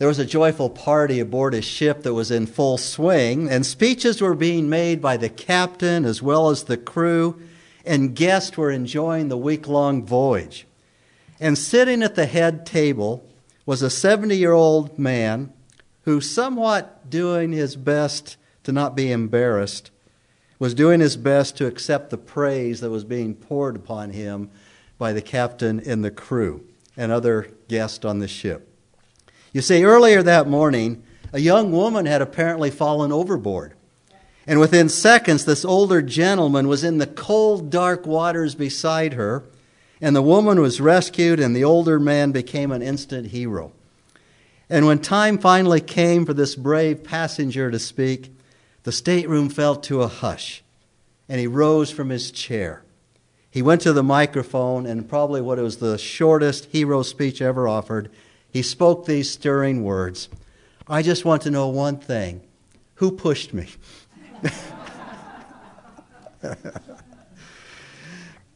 there was a joyful party aboard a ship that was in full swing, and speeches were being made by the captain as well as the crew, and guests were enjoying the week long voyage. And sitting at the head table was a 70 year old man who, somewhat doing his best to not be embarrassed, was doing his best to accept the praise that was being poured upon him by the captain and the crew and other guests on the ship. You see, earlier that morning, a young woman had apparently fallen overboard. And within seconds, this older gentleman was in the cold, dark waters beside her, and the woman was rescued, and the older man became an instant hero. And when time finally came for this brave passenger to speak, the stateroom fell to a hush, and he rose from his chair. He went to the microphone, and probably what was the shortest hero speech ever offered, he spoke these stirring words I just want to know one thing who pushed me?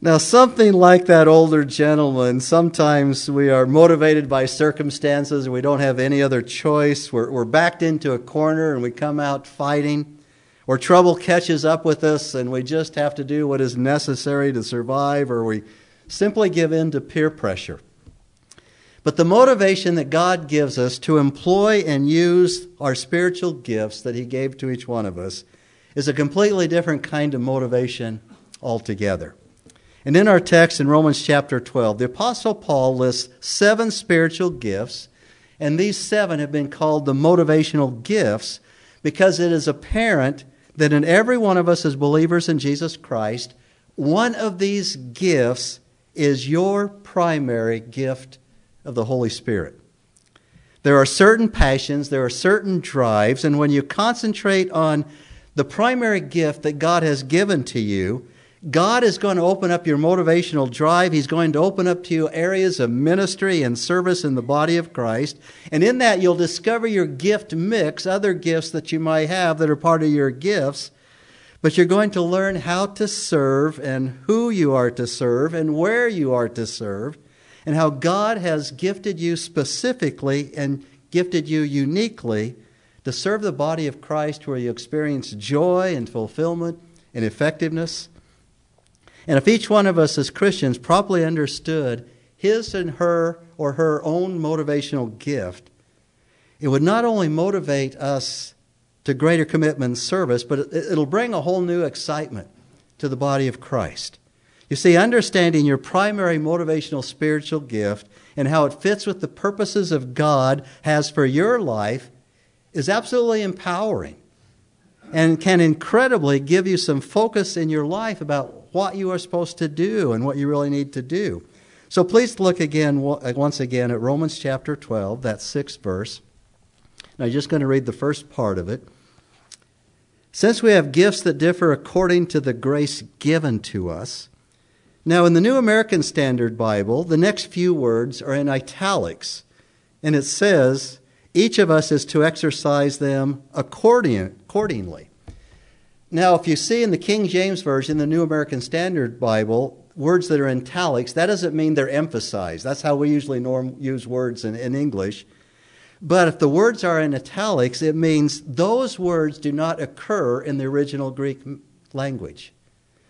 now, something like that older gentleman, sometimes we are motivated by circumstances, and we don't have any other choice. We're, we're backed into a corner and we come out fighting, or trouble catches up with us and we just have to do what is necessary to survive, or we simply give in to peer pressure. But the motivation that God gives us to employ and use our spiritual gifts that He gave to each one of us is a completely different kind of motivation altogether. And in our text in Romans chapter 12, the Apostle Paul lists seven spiritual gifts, and these seven have been called the motivational gifts because it is apparent that in every one of us as believers in Jesus Christ, one of these gifts is your primary gift of the Holy Spirit. There are certain passions, there are certain drives, and when you concentrate on the primary gift that God has given to you, God is going to open up your motivational drive. He's going to open up to you areas of ministry and service in the body of Christ. And in that, you'll discover your gift mix, other gifts that you might have that are part of your gifts. But you're going to learn how to serve and who you are to serve and where you are to serve and how God has gifted you specifically and gifted you uniquely to serve the body of Christ where you experience joy and fulfillment and effectiveness. And if each one of us as Christians properly understood his and her or her own motivational gift, it would not only motivate us to greater commitment and service, but it'll bring a whole new excitement to the body of Christ. You see, understanding your primary motivational spiritual gift and how it fits with the purposes of God has for your life is absolutely empowering and can incredibly give you some focus in your life about what you are supposed to do and what you really need to do. So please look again, uh, once again, at Romans chapter 12, that sixth verse. Now, I'm just going to read the first part of it. Since we have gifts that differ according to the grace given to us, now, in the New American Standard Bible, the next few words are in italics, and it says, each of us is to exercise them accordingly. Now, if you see in the King James Version, the New American Standard Bible, words that are in italics, that doesn't mean they're emphasized. That's how we usually norm, use words in, in English. But if the words are in italics, it means those words do not occur in the original Greek language.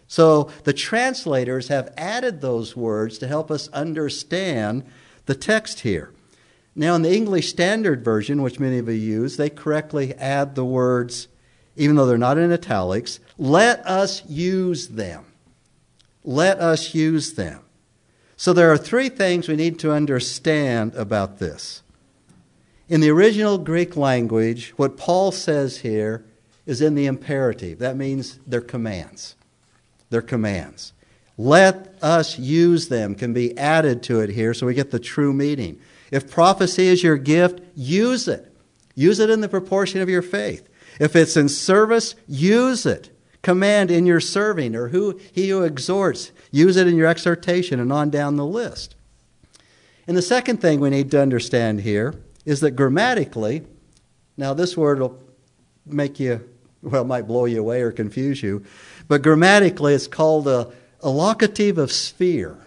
So the translators have added those words to help us understand the text here. Now, in the English Standard Version, which many of you use, they correctly add the words, even though they're not in italics, let us use them. Let us use them. So there are three things we need to understand about this. In the original Greek language, what Paul says here is in the imperative. That means they're commands their commands. Let us use them can be added to it here so we get the true meaning. If prophecy is your gift, use it. Use it in the proportion of your faith. If it's in service, use it. Command in your serving, or who he who exhorts, use it in your exhortation, and on down the list. And the second thing we need to understand here is that grammatically, now this word will make you, well, might blow you away or confuse you, but grammatically, it's called a, a locative of sphere.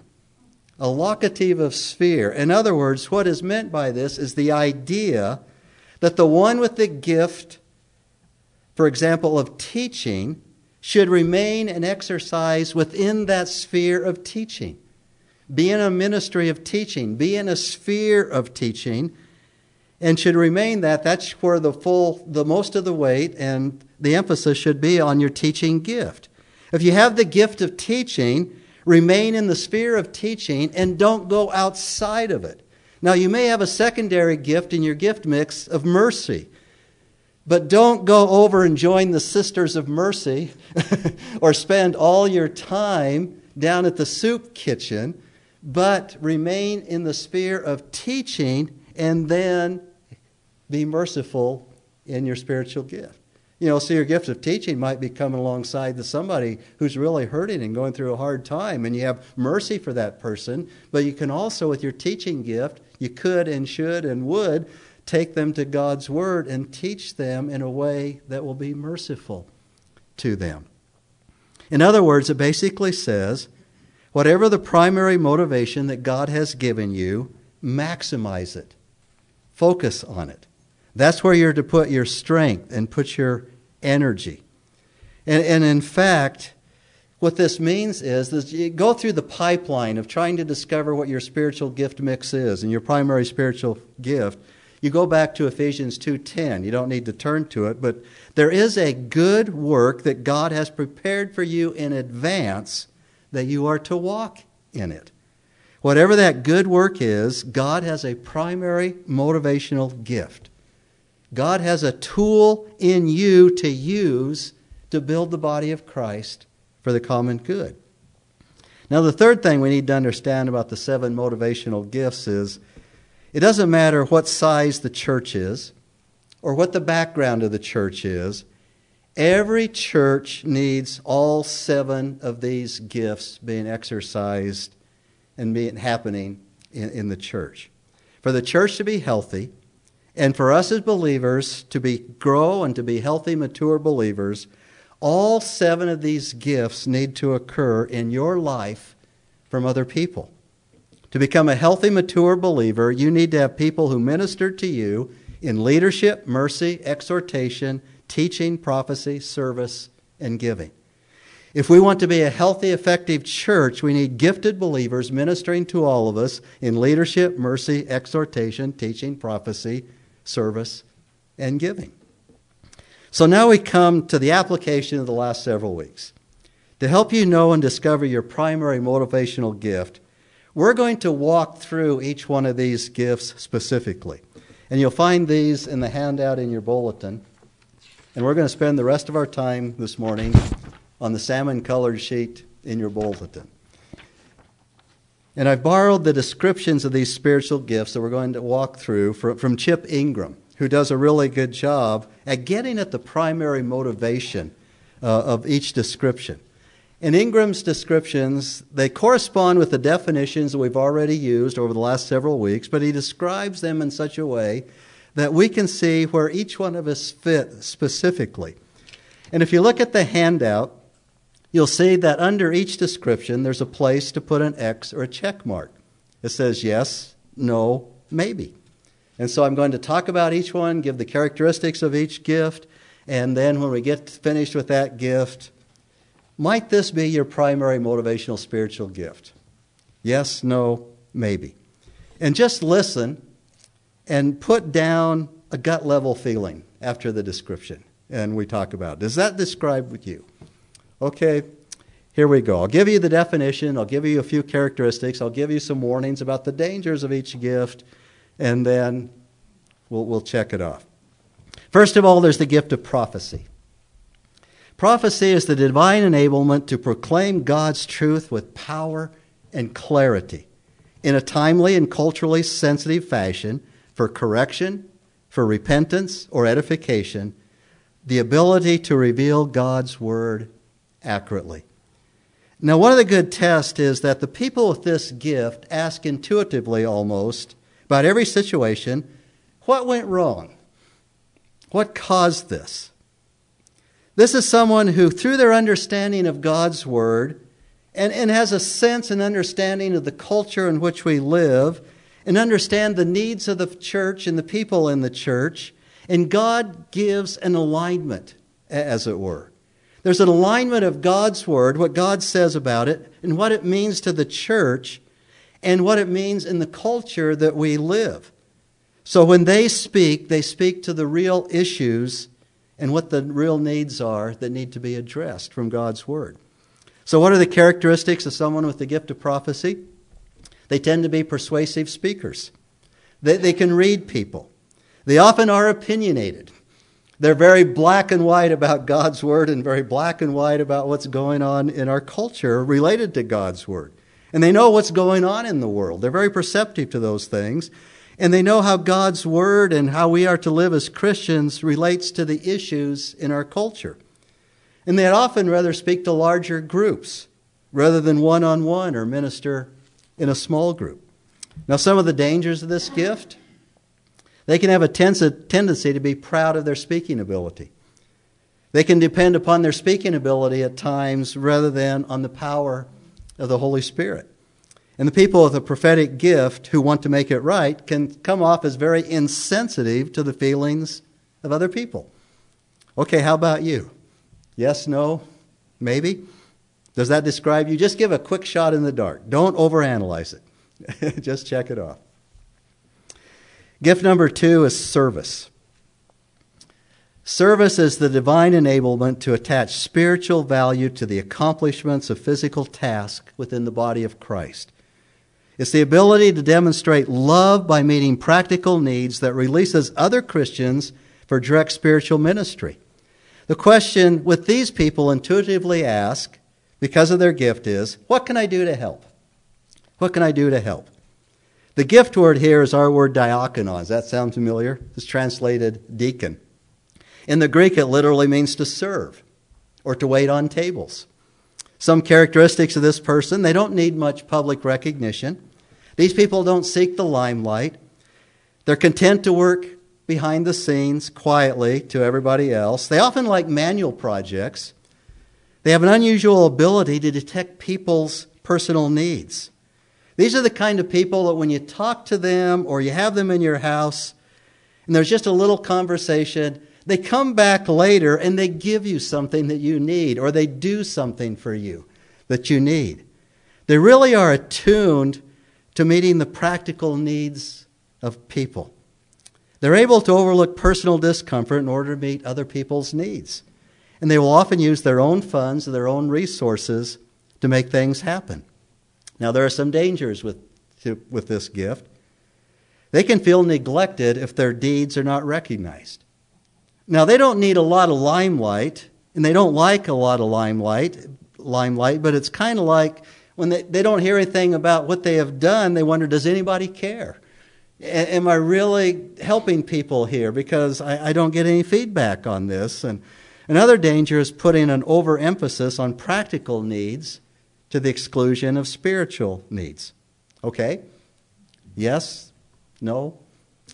A locative of sphere. In other words, what is meant by this is the idea that the one with the gift, for example, of teaching, should remain and exercise within that sphere of teaching. Be in a ministry of teaching, be in a sphere of teaching, and should remain that. That's where the full, the most of the weight and the emphasis should be on your teaching gift. If you have the gift of teaching, remain in the sphere of teaching and don't go outside of it. Now, you may have a secondary gift in your gift mix of mercy, but don't go over and join the Sisters of Mercy or spend all your time down at the soup kitchen, but remain in the sphere of teaching and then be merciful in your spiritual gift. You know, so your gift of teaching might be coming alongside to somebody who's really hurting and going through a hard time, and you have mercy for that person. But you can also, with your teaching gift, you could and should and would take them to God's Word and teach them in a way that will be merciful to them. In other words, it basically says whatever the primary motivation that God has given you, maximize it, focus on it. That's where you're to put your strength and put your energy. And, and in fact, what this means is that you go through the pipeline of trying to discover what your spiritual gift mix is and your primary spiritual gift. You go back to Ephesians 2:10. You don't need to turn to it, but there is a good work that God has prepared for you in advance that you are to walk in it. Whatever that good work is, God has a primary motivational gift. God has a tool in you to use to build the body of Christ for the common good. Now, the third thing we need to understand about the seven motivational gifts is it doesn't matter what size the church is or what the background of the church is, every church needs all seven of these gifts being exercised and being happening in, in the church. For the church to be healthy, and for us as believers to be grow and to be healthy, mature believers, all seven of these gifts need to occur in your life from other people. To become a healthy, mature believer, you need to have people who minister to you in leadership, mercy, exhortation, teaching, prophecy, service, and giving. If we want to be a healthy, effective church, we need gifted believers ministering to all of us in leadership, mercy, exhortation, teaching, prophecy, service, and giving. So now we come to the application of the last several weeks. To help you know and discover your primary motivational gift, we're going to walk through each one of these gifts specifically. And you'll find these in the handout in your bulletin. And we're going to spend the rest of our time this morning on the salmon colored sheet in your bulletin. And I've borrowed the descriptions of these spiritual gifts that we're going to walk through from, Chip Ingram, who does a really good job at getting at the primary motivation uh, of each description. In Ingram's descriptions, they correspond with the definitions that we've already used over the last several weeks, but he describes them in such a way that we can see where each one of us fit specifically. And if you look at the handout, you'll see that under each description, there's a place to put an X or a check mark. It says yes, no, maybe. And so I'm going to talk about each one, give the characteristics of each gift, and then when we get finished with that gift, might this be your primary motivational spiritual gift? Yes, no, maybe. And just listen and put down a gut level feeling after the description and we talk about. Does that describe with you? Okay, here we go. I'll give you the definition, I'll give you a few characteristics, I'll give you some warnings about the dangers of each gift, and then we'll, we'll check it off. First of all, there's the gift of prophecy. Prophecy is the divine enablement to proclaim God's truth with power and clarity in a timely and culturally sensitive fashion for correction, for repentance, or edification, the ability to reveal God's word accurately. Now, one of the good tests is that the people with this gift ask intuitively almost about every situation what went wrong? What caused this? This is someone who, through their understanding of God's Word, and, and has a sense and understanding of the culture in which we live, and understand the needs of the church and the people in the church, And God gives an alignment, as it were. There's an alignment of God's Word, what God says about it, and what it means to the church, and what it means in the culture that we live. So when they speak, they speak to the real issues and what the real needs are that need to be addressed from God's Word. So, what are the characteristics of someone with the gift of prophecy? They tend to be persuasive speakers. They, they can read people. They often are opinionated. They're very black and white about God's Word and very black and white about what's going on in our culture related to God's Word. And they know what's going on in the world. They're very perceptive to those things. And they know how God's Word and how we are to live as Christians relates to the issues in our culture. And they'd often rather speak to larger groups rather than one on one or minister in a small group. Now, some of the dangers of this gift they can have a tendency to be proud of their speaking ability. They can depend upon their speaking ability at times rather than on the power of the Holy Spirit. And the people with a prophetic gift who want to make it right can come off as very insensitive to the feelings of other people. Okay, how about you? Yes, no, maybe? Does that describe you? Just give a quick shot in the dark. Don't overanalyze it. Just check it off. Gift number two is service. Service is the divine enablement to attach spiritual value to the accomplishments of physical tasks within the body of Christ. It's the ability to demonstrate love by meeting practical needs that releases other Christians for direct spiritual ministry. The question with these people intuitively ask, because of their gift, is what can I do to help? What can I do to help? The gift word here is our word diakonos. That sound familiar? It's translated deacon. In the Greek, it literally means to serve or to wait on tables. Some characteristics of this person they don't need much public recognition. These people don't seek the limelight. They're content to work behind the scenes quietly to everybody else. They often like manual projects. They have an unusual ability to detect people's personal needs. These are the kind of people that when you talk to them or you have them in your house and there's just a little conversation, they come back later and they give you something that you need or they do something for you that you need. They really are attuned to meeting the practical needs of people. They're able to overlook personal discomfort in order to meet other people's needs. And they will often use their own funds, and their own resources to make things happen. Now, there are some dangers with, with this gift. They can feel neglected if their deeds are not recognized. Now, they don't need a lot of limelight, and they don't like a lot of limelight, limelight but it's kind of like when they, they don't hear anything about what they have done, they wonder, does anybody care? am I really helping people here? Because I, I don't get any feedback on this. And another danger is putting an overemphasis on practical needs to the exclusion of spiritual needs. Okay? Yes? No?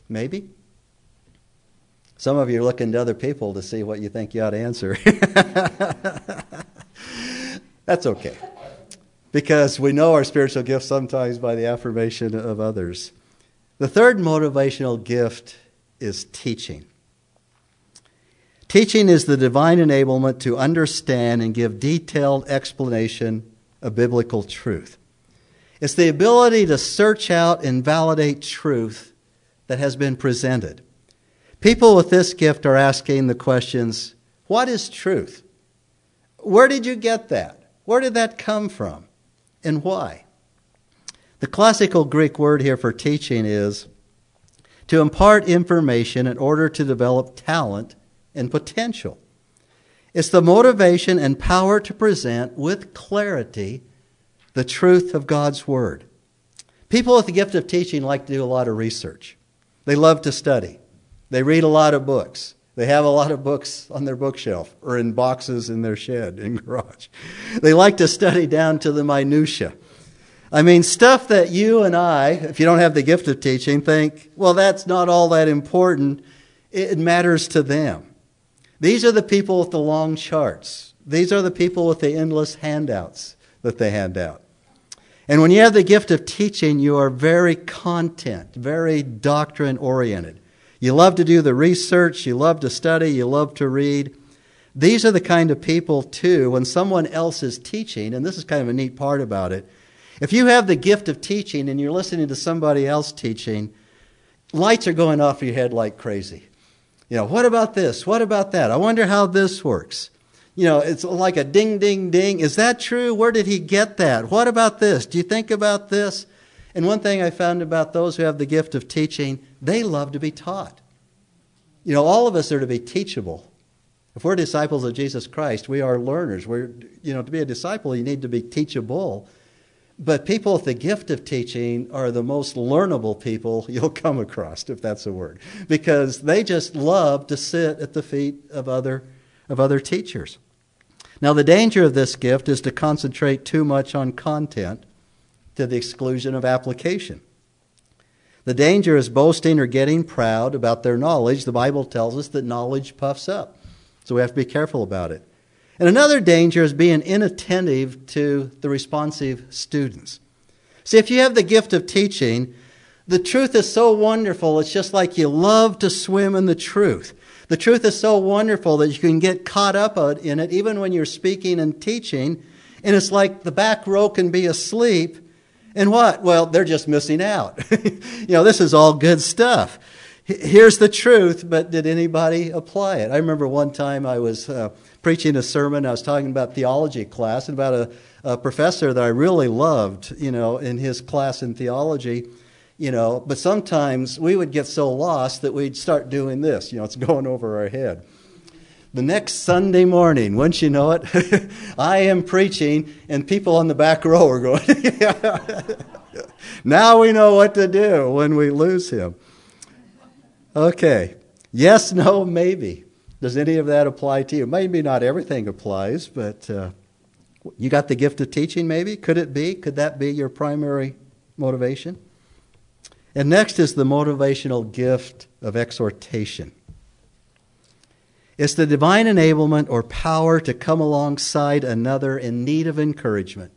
Maybe? Some of you are looking to other people to see what you think you ought to answer. That's okay. Because we know our spiritual gifts sometimes by the affirmation of others. The third motivational gift is teaching. Teaching is the divine enablement to understand and give detailed explanation a biblical truth. It's the ability to search out and validate truth that has been presented. People with this gift are asking the questions what is truth? Where did you get that? Where did that come from? And why? The classical Greek word here for teaching is to impart information in order to develop talent and potential. It's the motivation and power to present with clarity the truth of God's Word. People with the gift of teaching like to do a lot of research. They love to study. They read a lot of books. They have a lot of books on their bookshelf or in boxes in their shed in garage. They like to study down to the minutia. I mean, stuff that you and I, if you don't have the gift of teaching, think, well, that's not all that important. It matters to them. These are the people with the long charts. These are the people with the endless handouts that they hand out. And when you have the gift of teaching, you are very content, very doctrine oriented. You love to do the research, you love to study, you love to read. These are the kind of people, too, when someone else is teaching, and this is kind of a neat part about it. If you have the gift of teaching and you're listening to somebody else teaching, lights are going off in your head like crazy. You know, what about this? What about that? I wonder how this works. You know, it's like a ding, ding, ding. Is that true? Where did he get that? What about this? Do you think about this? And one thing I found about those who have the gift of teaching, they love to be taught. You know, all of us are to be teachable. If we're disciples of Jesus Christ, we are learners. We're, you know, to be a disciple, you need to be teachable. But people with the gift of teaching are the most learnable people you'll come across, if that's a word, because they just love to sit at the feet of other, of other teachers. Now, the danger of this gift is to concentrate too much on content to the exclusion of application. The danger is boasting or getting proud about their knowledge. The Bible tells us that knowledge puffs up, so we have to be careful about it. And another danger is being inattentive to the responsive students. See, if you have the gift of teaching, the truth is so wonderful, it's just like you love to swim in the truth. The truth is so wonderful that you can get caught up in it even when you're speaking and teaching. And it's like the back row can be asleep. And what? Well, they're just missing out. you know, this is all good stuff. Here's the truth, but did anybody apply it? I remember one time I was. Uh, preaching a sermon. I was talking about theology class and about a, a professor that I really loved, you know, in his class in theology you know, but sometimes we would get so lost that we'd start doing this, you know, it's going over our head. The next Sunday morning, once you know it, I am preaching, and people on the back row are going, now we know what to do when we lose him. Okay. Yes, no, maybe. Does any of that apply to you? Maybe not everything applies, but uh, you got the gift of teaching, maybe? Could it be? Could that be your primary motivation? And next is the motivational gift of exhortation. It's the divine enablement or power to come alongside another in need of encouragement,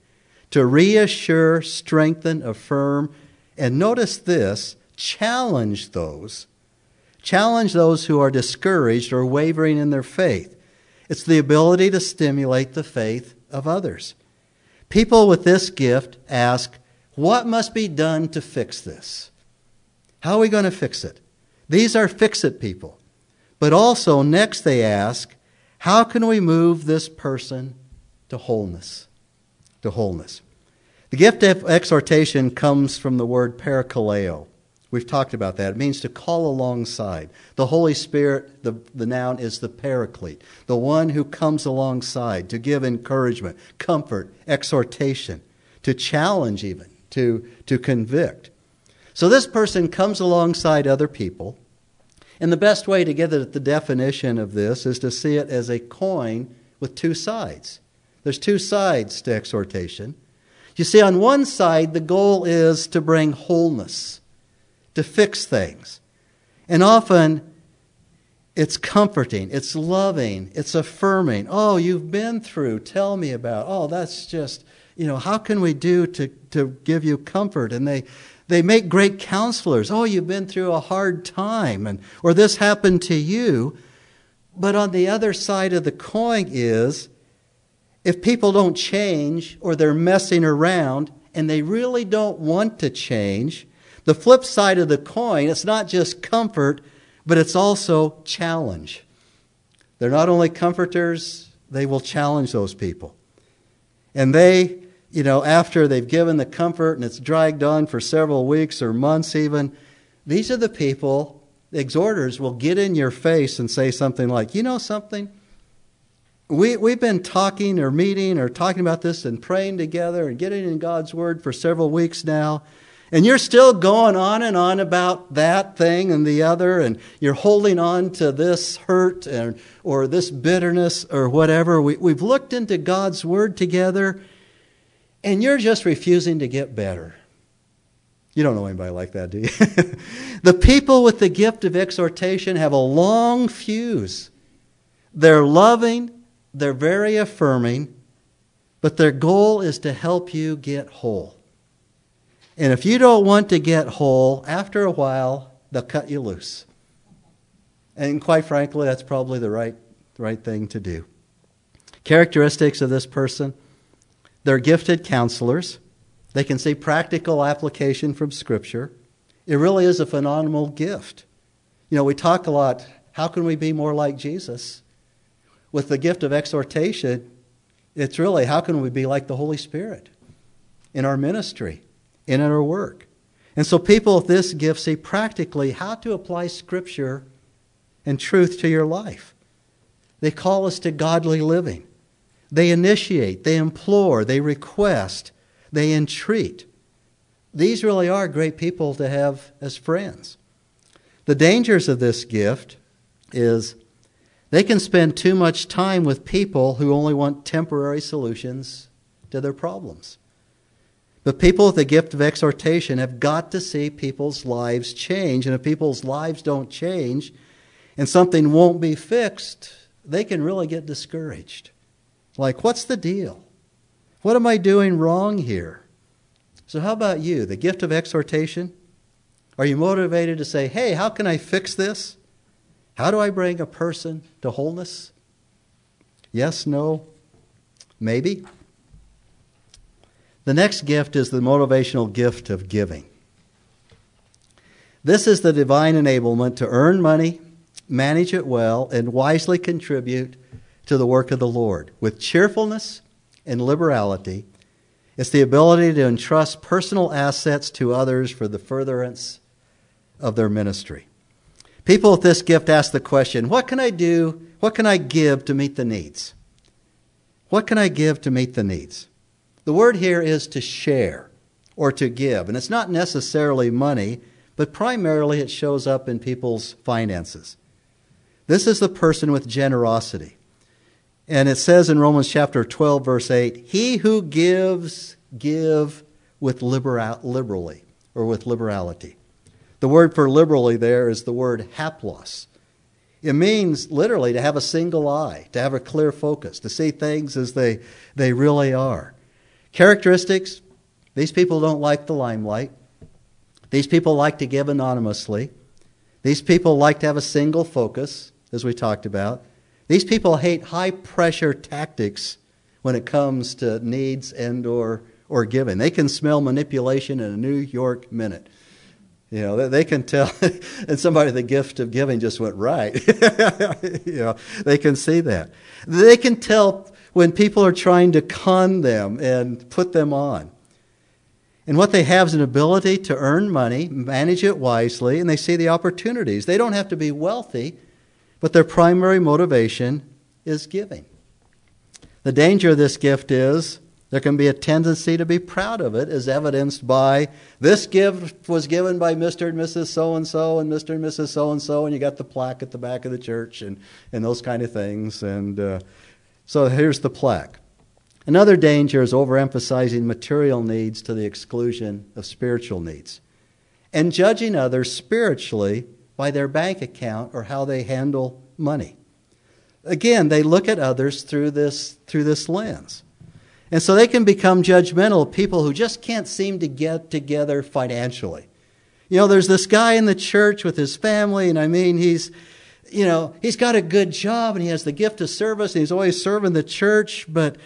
to reassure, strengthen, affirm, and notice this challenge those challenge those who are discouraged or wavering in their faith. It's the ability to stimulate the faith of others. People with this gift ask, What must be done to fix this? How are we going to fix it? These are fix it people. But also, next they ask, How can we move this person to wholeness? To wholeness. The gift of exhortation comes from the word parakaleo. We've talked about that. It means to call alongside. The Holy Spirit, the, the noun is the paraclete, the one who comes alongside to give encouragement, comfort, exhortation, to challenge even, to, to convict. So this person comes alongside other people. And the best way to get at the definition of this is to see it as a coin with two sides. There's two sides to exhortation. You see, on one side, the goal is to bring wholeness to fix things. And often it's comforting, it's loving, it's affirming. Oh, you've been through, tell me about. Oh, that's just, you know, how can we do to, to give you comfort? And they, they make great counselors. Oh, you've been through a hard time, and, or this happened to you. But on the other side of the coin is if people don't change or they're messing around and they really don't want to change, the flip side of the coin, it's not just comfort, but it's also challenge. They're not only comforters, they will challenge those people. And they, you know, after they've given the comfort and it's dragged on for several weeks or months even, these are the people, the exhorters will get in your face and say something like, you know something? We, we've been talking or meeting or talking about this and praying together and getting in God's Word for several weeks now. And you're still going on and on about that thing and the other, and you're holding on to this hurt and, or this bitterness or whatever. We, we've looked into God's Word together, and you're just refusing to get better. You don't know anybody like that, do you? the people with the gift of exhortation have a long fuse. They're loving, they're very affirming, but their goal is to help you get whole. And if you don't want to get whole, after a while, they'll cut you loose. And quite frankly, that's probably the right, right thing to do. Characteristics of this person they're gifted counselors. They can see practical application from Scripture. It really is a phenomenal gift. You know, we talk a lot how can we be more like Jesus? With the gift of exhortation, it's really how can we be like the Holy Spirit in our ministry, in our work? And so people with this gift see practically how to apply Scripture and truth to your life. They call us to godly living. They initiate, they implore, they request, they entreat. These really are great people to have as friends. The dangers of this gift is they can spend too much time with people who only want temporary solutions to their problems. But people with the gift of exhortation have got to see people's lives change. And if people's lives don't change and something won't be fixed, they can really get discouraged. Like, what's the deal? What am I doing wrong here? So, how about you? The gift of exhortation? Are you motivated to say, hey, how can I fix this? How do I bring a person to wholeness? Yes, no, maybe. The next gift is the motivational gift of giving. This is the divine enablement to earn money, manage it well, and wisely contribute to the work of the Lord with cheerfulness and liberality. It's the ability to entrust personal assets to others for the furtherance of their ministry. People with this gift ask the question what can I do? What can I give to meet the needs? What can I give to meet the needs? The word here is to share or to give, and it's not necessarily money, but primarily it shows up in people's finances. This is the person with generosity. And it says in Romans chapter 12, verse 8, He who gives, give with libera- liberally, or with liberality. The word for liberally there is the word haplos. It means literally to have a single eye, to have a clear focus, to see things as they, they really are. Characteristics these people don't like the limelight. These people like to give anonymously. These people like to have a single focus, as we talked about. These people hate high pressure tactics when it comes to needs and or, or giving. They can smell manipulation in a New York minute. You know, they can tell, and somebody the gift of giving just went right. you know, they can see that. They can tell when people are trying to con them and put them on. And what they have is an ability to earn money, manage it wisely, and they see the opportunities. They don't have to be wealthy, but their primary motivation is giving. The danger of this gift is there can be a tendency to be proud of it, as evidenced by this gift was given by Mr. and Mrs. So and so and Mr. and Mrs. So and so, and you got the plaque at the back of the church and, and those kind of things. And uh, so here's the plaque. Another danger is overemphasizing material needs to the exclusion of spiritual needs and judging others spiritually by their bank account or how they handle money. Again, they look at others through this, through this lens. And so they can become judgmental people who just can't seem to get together financially. You know, there's this guy in the church with his family, and I mean, he's, you know, he's got a good job and he has the gift of service and he's always serving the church, but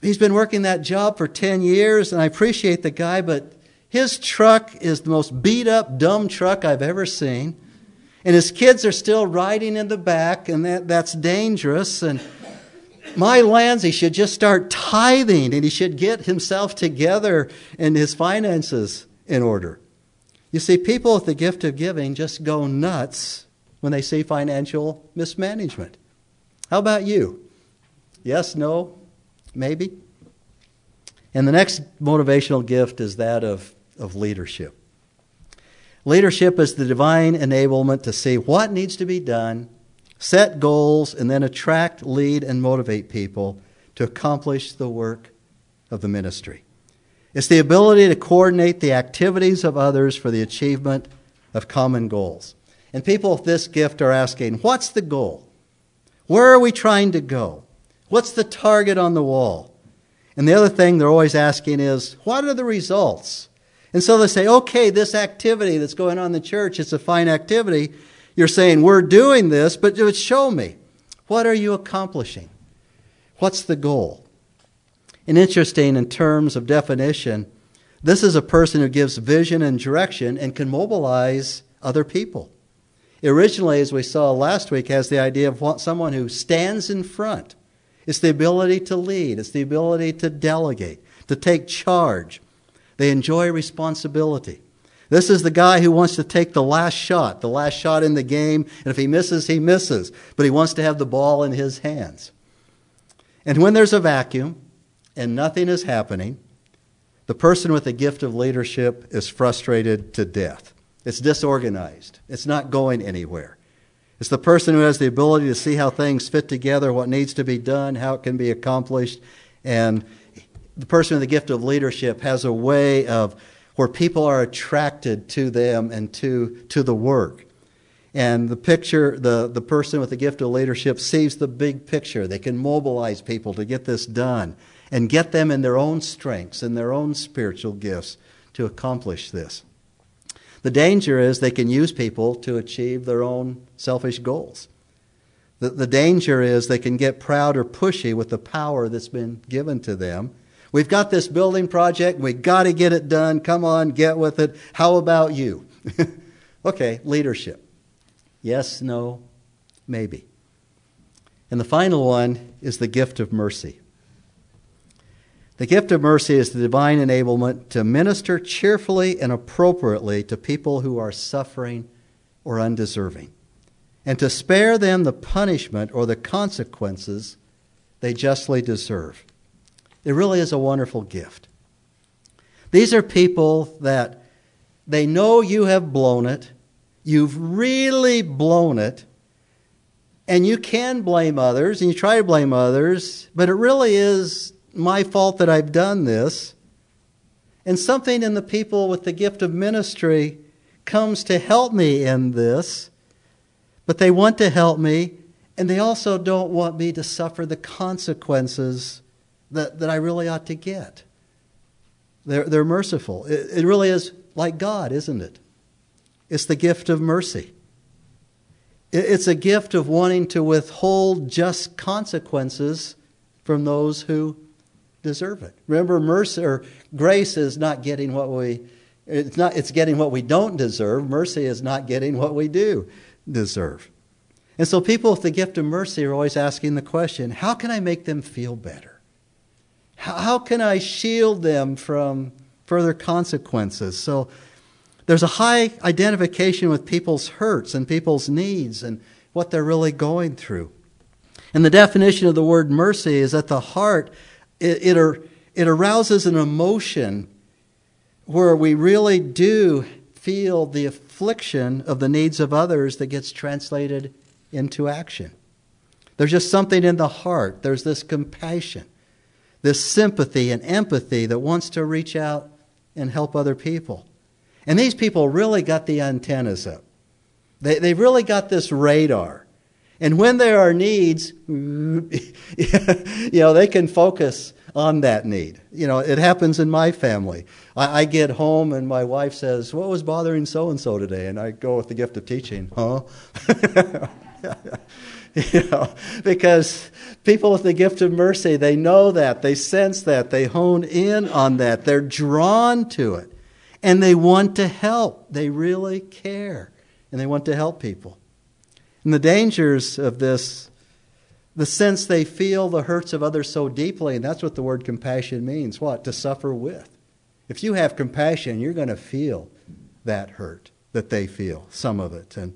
he's been working that job for 10 years, and I appreciate the guy, but his truck is the most beat up, dumb truck I've ever seen. And his kids are still riding in the back, and that, that's dangerous. And my lands, he should just start tithing and he should get himself together and his finances in order. You see, people with the gift of giving just go nuts when they see financial mismanagement. How about you? Yes, no, maybe? And the next motivational gift is that of, of leadership. Leadership is the divine enablement to see what needs to be done set goals, and then attract, lead, and motivate people to accomplish the work of the ministry. It's the ability to coordinate the activities of others for the achievement of common goals. And people with this gift are asking, what's the goal? Where are we trying to go? What's the target on the wall? And the other thing they're always asking is, what are the results? And so they say, okay, this activity that's going on in the church, it's a fine activity, You're saying, We're doing this, but show me. What are you accomplishing? What's the goal? And interesting in terms of definition, this is a person who gives vision and direction and can mobilize other people. Originally, as we saw last week, has the idea of someone who stands in front. It's the ability to lead, it's the ability to delegate, to take charge. They enjoy responsibility. This is the guy who wants to take the last shot, the last shot in the game, and if he misses, he misses. But he wants to have the ball in his hands. And when there's a vacuum and nothing is happening, the person with the gift of leadership is frustrated to death. It's disorganized, it's not going anywhere. It's the person who has the ability to see how things fit together, what needs to be done, how it can be accomplished. And the person with the gift of leadership has a way of where people are attracted to them and to, to the work. And the picture, the, the person with the gift of leadership sees the big picture. They can mobilize people to get this done and get them in their own strengths and their own spiritual gifts to accomplish this. The danger is they can use people to achieve their own selfish goals. The, the danger is they can get proud or pushy with the power that's been given to them We've got this building project. We've got to get it done. Come on, get with it. How about you? okay, leadership. Yes, no, maybe. And the final one is the gift of mercy. The gift of mercy is the divine enablement to minister cheerfully and appropriately to people who are suffering or undeserving, and to spare them the punishment or the consequences they justly deserve. It really is a wonderful gift. These are people that they know you have blown it, you've really blown it, and you can blame others, and you try to blame others, but it really is my fault that I've done this. And something in the people with the gift of ministry comes to help me in this, but they want to help me, and they also don't want me to suffer the consequences that, that I really ought to get. They're, they're merciful. It, it really is like God, isn't it? It's the gift of mercy. It, it's a gift of wanting to withhold just consequences from those who deserve it. Remember, mercy or grace is not getting what we it's not it's getting what we don't deserve. Mercy is not getting what we do deserve. And so people with the gift of mercy are always asking the question, how can I make them feel better? How, how can I shield them from further consequences? So there's a high identification with people's hurts and people's needs and what they're really going through. And the definition of the word mercy is at the heart, it, it, it arouses an emotion where we really do feel the affliction of the needs of others that gets translated into action. There's just something in the heart, there's this compassion this sympathy and empathy that wants to reach out and help other people. And these people really got the antennas up. They, they really got this radar. And when there are needs, you know, they can focus on that need. You know, it happens in my family. I, I get home and my wife says, What was bothering so and so today? And I go with the gift of teaching, huh? you know, because people with the gift of mercy, they know that, they sense that, they hone in on that, they're drawn to it, and they want to help. They really care, and they want to help people. And the dangers of this, the sense they feel the hurts of others so deeply, and that's what the word compassion means what? To suffer with. If you have compassion, you're going to feel that hurt that they feel, some of it. And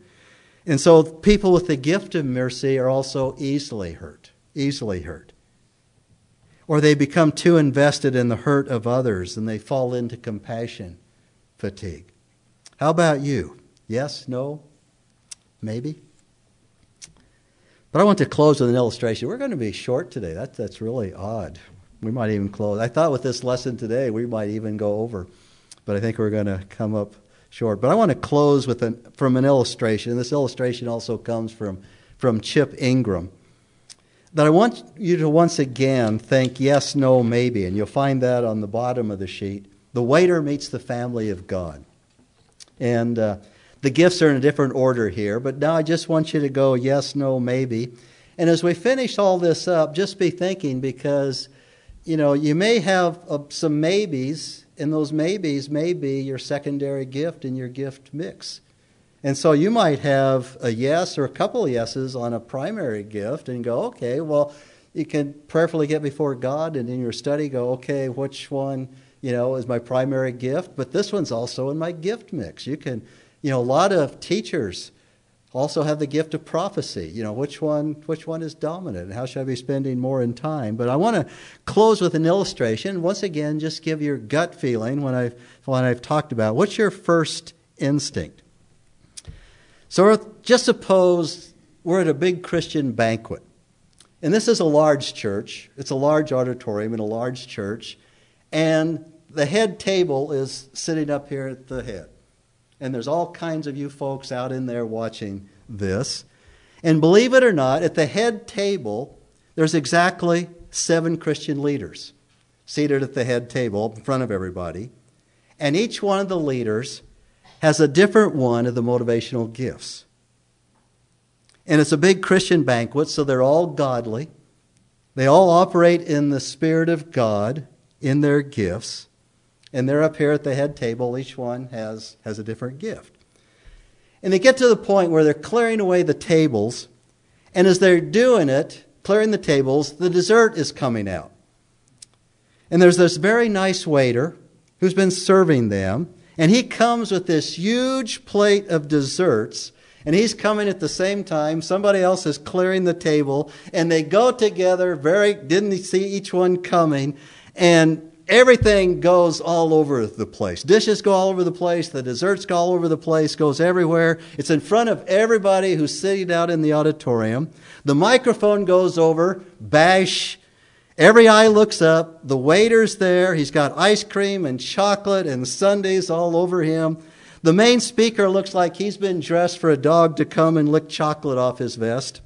and so people with the gift of mercy are also easily hurt, easily hurt. Or they become too invested in the hurt of others and they fall into compassion fatigue. How about you? Yes, no, maybe? But I want to close with an illustration. We're going to be short today. That, that's really odd. We might even close. I thought with this lesson today we might even go over, but I think we're going to come up short. But I want to close with an, from an illustration. This illustration also comes from, from Chip Ingram. That I want you to once again think yes, no, maybe. And you'll find that on the bottom of the sheet. The waiter meets the family of God. And uh, The gifts are in a different order here, but now I just want you to go yes, no, maybe. And as we finish all this up, just be thinking because, you know, you may have uh, some maybes, and those maybes may be your secondary gift in your gift mix. And so you might have a yes or a couple of yeses on a primary gift and go, okay, well, you can prayerfully get before God and in your study go, okay, which one, you know, is my primary gift? But this one's also in my gift mix. You can, you know, a lot of teachers also have the gift of prophecy. You know, which one, which one is dominant and how should I be spending more in time? But I want to close with an illustration. Once again, just give your gut feeling when I've, when I've talked about what's your first instinct? So just suppose we're at a big Christian banquet. And this is a large church. It's a large auditorium in a large church. And the head table is sitting up here at the head. And there's all kinds of you folks out in there watching this. And believe it or not, at the head table, there's exactly seven Christian leaders seated at the head table in front of everybody. And each one of the leaders has a different one of the motivational gifts. And it's a big Christian banquet, so they're all godly. They all operate in the Spirit of God in their gifts. And they're up here at the head table. Each one has, has a different gift. And they get to the point where they're clearing away the tables. And as they're doing it, clearing the tables, the dessert is coming out. And there's this very nice waiter who's been serving them. And he comes with this huge plate of desserts. And he's coming at the same time. Somebody else is clearing the table. And they go together, very, didn't see each one coming. And everything goes all over the place. Dishes go all over the place. The desserts go all over the place, goes everywhere. It's in front of everybody who's sitting out in the auditorium. The microphone goes over, bash, Every eye looks up. The waiter's there. He's got ice cream and chocolate and sundaes all over him. The main speaker looks like he's been dressed for a dog to come and lick chocolate off his vest.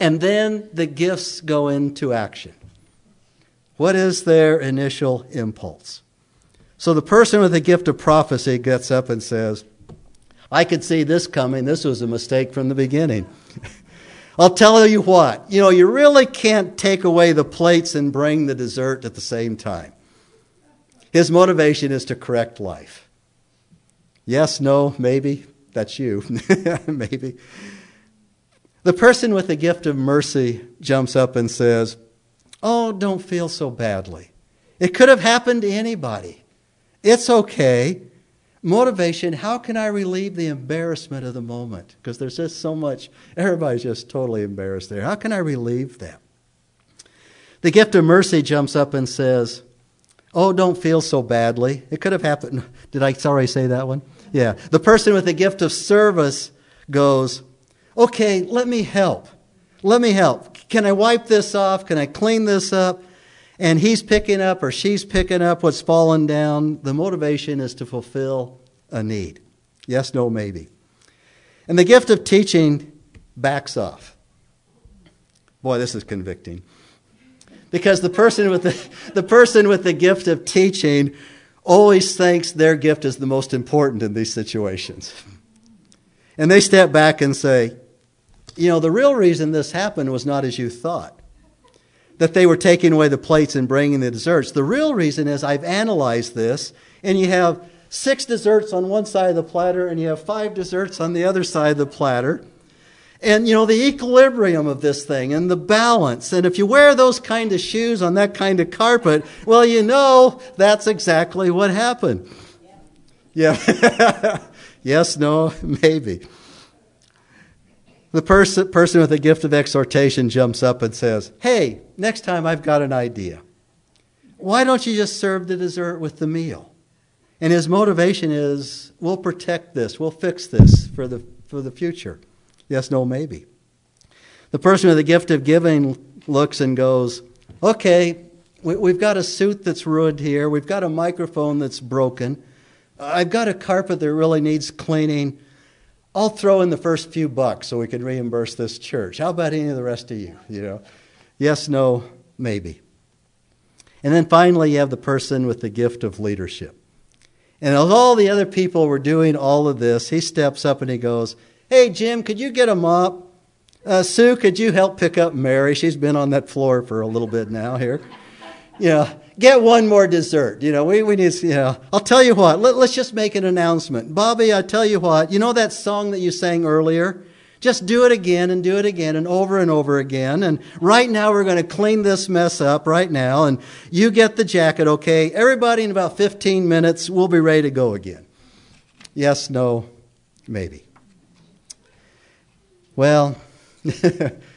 And then the gifts go into action. What is their initial impulse? So the person with the gift of prophecy gets up and says, I could see this coming. This was a mistake from the beginning. I'll tell you what, you know, you really can't take away the plates and bring the dessert at the same time. His motivation is to correct life. Yes, no, maybe. That's you. maybe. The person with the gift of mercy jumps up and says, Oh, don't feel so badly. It could have happened to anybody. It's okay. Motivation how can i relieve the embarrassment of the moment? Because there's just so much everybody's just totally embarrassed there. How can i relieve that the gift of mercy jumps up and says oh don't feel so badly. It could have happened did i sorry say that one? Yeah. The person with the gift of service goes okay let me help. Let me help can i wipe this off can i clean this up and he's picking up or she's picking up what's fallen down, the motivation is to fulfill a need. Yes, no, maybe. And the gift of teaching backs off. Boy, this is convicting. Because the person with the, the person with the gift of teaching always thinks their gift is the most important in these situations. And they step back and say, you know, the real reason this happened was not as you thought that they were taking away the plates and bringing the desserts. The real reason is I've analyzed this, and you have six desserts on one side of the platter, and you have five desserts on the other side of the platter. And you know, the equilibrium of this thing and the balance. And if you wear those kind of shoes on that kind of carpet, well, you know that's exactly what happened. Yeah. yeah. yes, no, maybe. The person, person with the gift of exhortation jumps up and says, Hey, next time I've got an idea. Why don't you just serve the dessert with the meal? And his motivation is, We'll protect this, we'll fix this for the, for the future. Yes, no, maybe. The person with the gift of giving looks and goes, Okay, we, have got a suit that's ruined here, we've got a microphone that's broken, I've got a carpet that really needs cleaning. I'll throw in the first few bucks so we can reimburse this church. How about any of the rest of you? You know, yes, no, maybe. And then finally, you have the person with the gift of leadership. And as all the other people were doing all of this, he steps up and he goes, Hey, Jim, could you get a mop? Uh, Sue, could you help pick up Mary? She's been on that floor for a little bit now here. Know, get one more dessert. You know, we, we need, you know, I'll tell you what, let, let's just make an announcement. Bobby, I tell you what, you know that song that you sang earlier? Just do it again and do it again and over and over again. And right now we're going to clean this mess up right now. And you get the jacket, okay? Everybody in about 15 minutes, we'll be ready to go again. Yes, no, maybe. Well,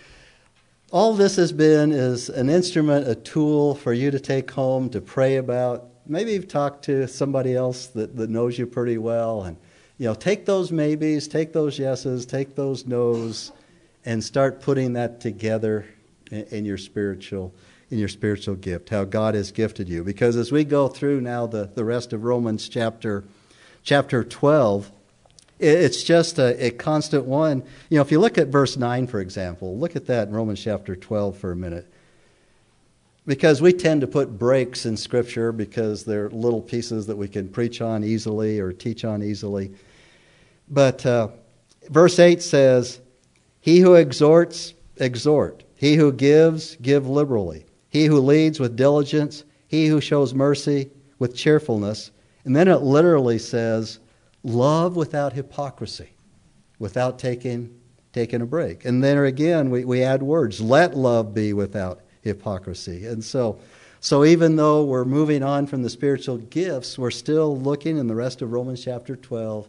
all this has been is an instrument, a tool for you to take home to pray about. Maybe you've talked to somebody else that, that knows you pretty well and you know, take those maybes, take those yeses, take those nos, and start putting that together in, in your spiritual in your spiritual gift, how God has gifted you. Because as we go through now the, the rest of Romans chapter chapter 12, it's just a, a, constant one. You know, if you look at verse 9, for example, look at that in Romans chapter 12 for a minute. Because we tend to put breaks in Scripture because they're little pieces that we can preach on easily or teach on easily. But uh, verse 8 says, He who exhorts, exhort. He who gives, give liberally. He who leads with diligence. He who shows mercy with cheerfulness. And then it literally says, Love without hypocrisy, without taking, taking a break. And then again, we, we add words, Let love be without hypocrisy. And so, so even though we're moving on from the spiritual gifts, we're still looking in the rest of Romans chapter 12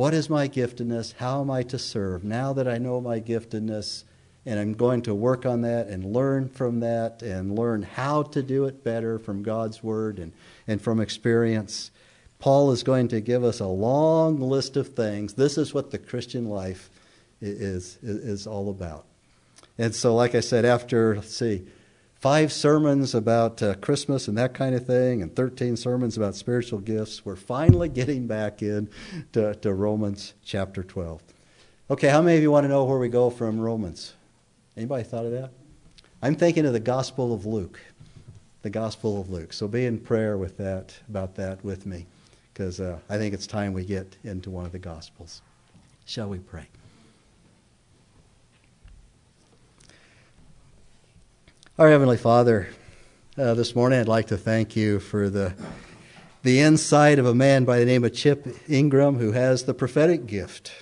what is my giftedness? How am I to serve? Now that I know my giftedness, and I'm going to work on that and learn from that and learn how to do it better from God's Word and, and from experience. Paul is going to give us a long list of things. This is what the Christian life is, is, all about. And so, like I said, after, let's see, five sermons about uh, Christmas and that kind of thing, and 13 sermons about spiritual gifts. We're finally getting back in to, to Romans chapter 12. Okay, how many of you want to know where we go from Romans? Anybody thought of that? I'm thinking of the Gospel of Luke. The Gospel of Luke. So be in prayer with that, about that with me, because uh, I think it's time we get into one of the Gospels. Shall we pray? Our Heavenly Father, uh, this morning I'd like to thank you for the, the insight of a man by the name of Chip Ingram who has the prophetic gift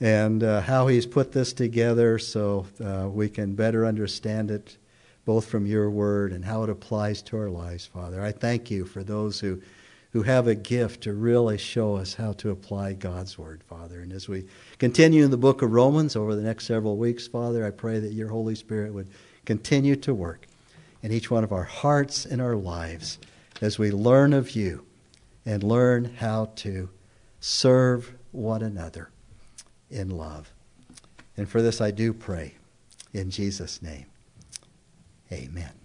and uh, how he's put this together so uh, we can better understand it both from your word and how it applies to our lives, Father. I thank you for those who, who have a gift to really show us how to apply God's word, Father. And as we continue in the book of Romans over the next several weeks, Father, I pray that your Holy Spirit would continue to work in each one of our hearts and our lives as we learn of you and learn how to serve one another in love. And for this I do pray in Jesus' name. Amen.